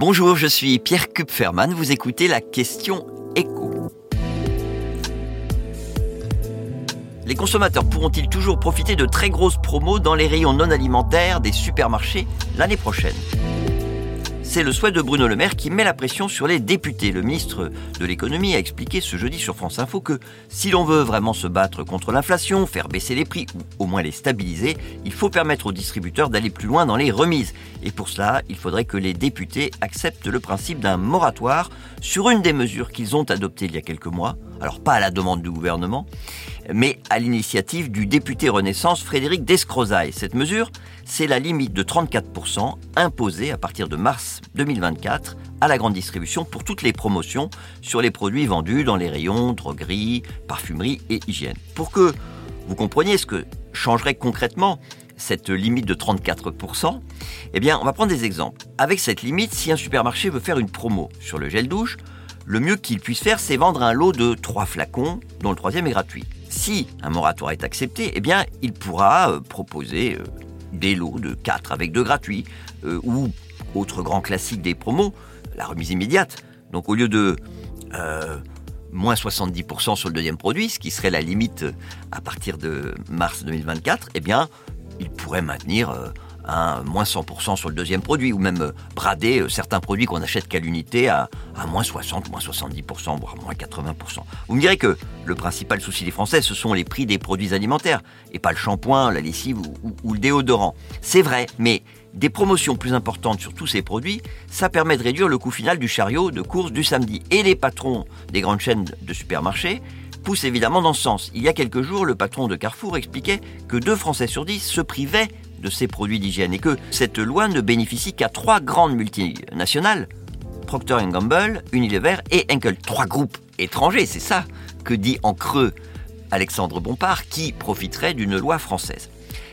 Bonjour, je suis Pierre Kupferman, vous écoutez la question écho. Les consommateurs pourront-ils toujours profiter de très grosses promos dans les rayons non alimentaires des supermarchés l'année prochaine? C'est le souhait de Bruno Le Maire qui met la pression sur les députés. Le ministre de l'économie a expliqué ce jeudi sur France Info que si l'on veut vraiment se battre contre l'inflation, faire baisser les prix ou au moins les stabiliser, il faut permettre aux distributeurs d'aller plus loin dans les remises. Et pour cela, il faudrait que les députés acceptent le principe d'un moratoire sur une des mesures qu'ils ont adoptées il y a quelques mois, alors pas à la demande du gouvernement, mais à l'initiative du député Renaissance Frédéric Descrozaille. Cette mesure, c'est la limite de 34% imposée à partir de mars 2024 à la grande distribution pour toutes les promotions sur les produits vendus dans les rayons droguerie, parfumerie et hygiène. Pour que vous compreniez ce que changerait concrètement cette limite de 34%, eh bien, on va prendre des exemples. Avec cette limite, si un supermarché veut faire une promo sur le gel douche, le mieux qu'il puisse faire, c'est vendre un lot de 3 flacons, dont le troisième est gratuit. Si un moratoire est accepté, eh bien, il pourra euh, proposer euh, des lots de 4 avec 2 gratuits, euh, ou, autre grand classique des promos, la remise immédiate. Donc au lieu de moins 70% sur le deuxième produit, ce qui serait la limite à partir de mars 2024, eh bien, il pourrait maintenir un moins 100% sur le deuxième produit, ou même euh, brader euh, certains produits qu'on achète qu'à l'unité à, moins 60, moins 70%, voire moins 80%. Vous me direz que le principal souci des Français, ce sont les prix des produits alimentaires, et pas le shampoing, la lessive ou, le déodorant. C'est vrai, mais des promotions plus importantes sur tous ces produits, ça permet de réduire le coût final du chariot de course du samedi. Et les patrons des grandes chaînes de supermarchés poussent évidemment dans ce sens. Il y a quelques jours, le patron de Carrefour expliquait que deux Français sur dix se privaient de ces produits d'hygiène et que cette loi ne bénéficie qu'à trois grandes multinationales, Procter Gamble, Unilever et Henkel. Trois groupes étrangers, c'est ça que dit en creux Alexandre Bompard, qui profiterait d'une loi française.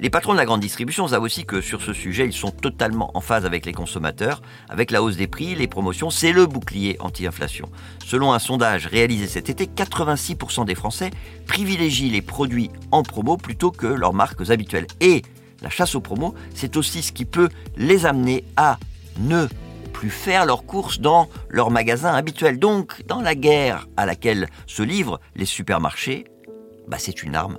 Les patrons de la grande distribution savent aussi que sur ce sujet, ils sont totalement en phase avec les consommateurs. Avec la hausse des prix, les promotions, c'est le bouclier anti-inflation. Selon un sondage réalisé cet été, 86% des Français privilégient les produits en promo plutôt que leurs marques habituelles. Et la chasse aux promos, c'est aussi ce qui peut les amener à ne plus faire leurs courses dans leurs magasins habituels. Donc, dans la guerre à laquelle se livrent les supermarchés, bah, c'est une arme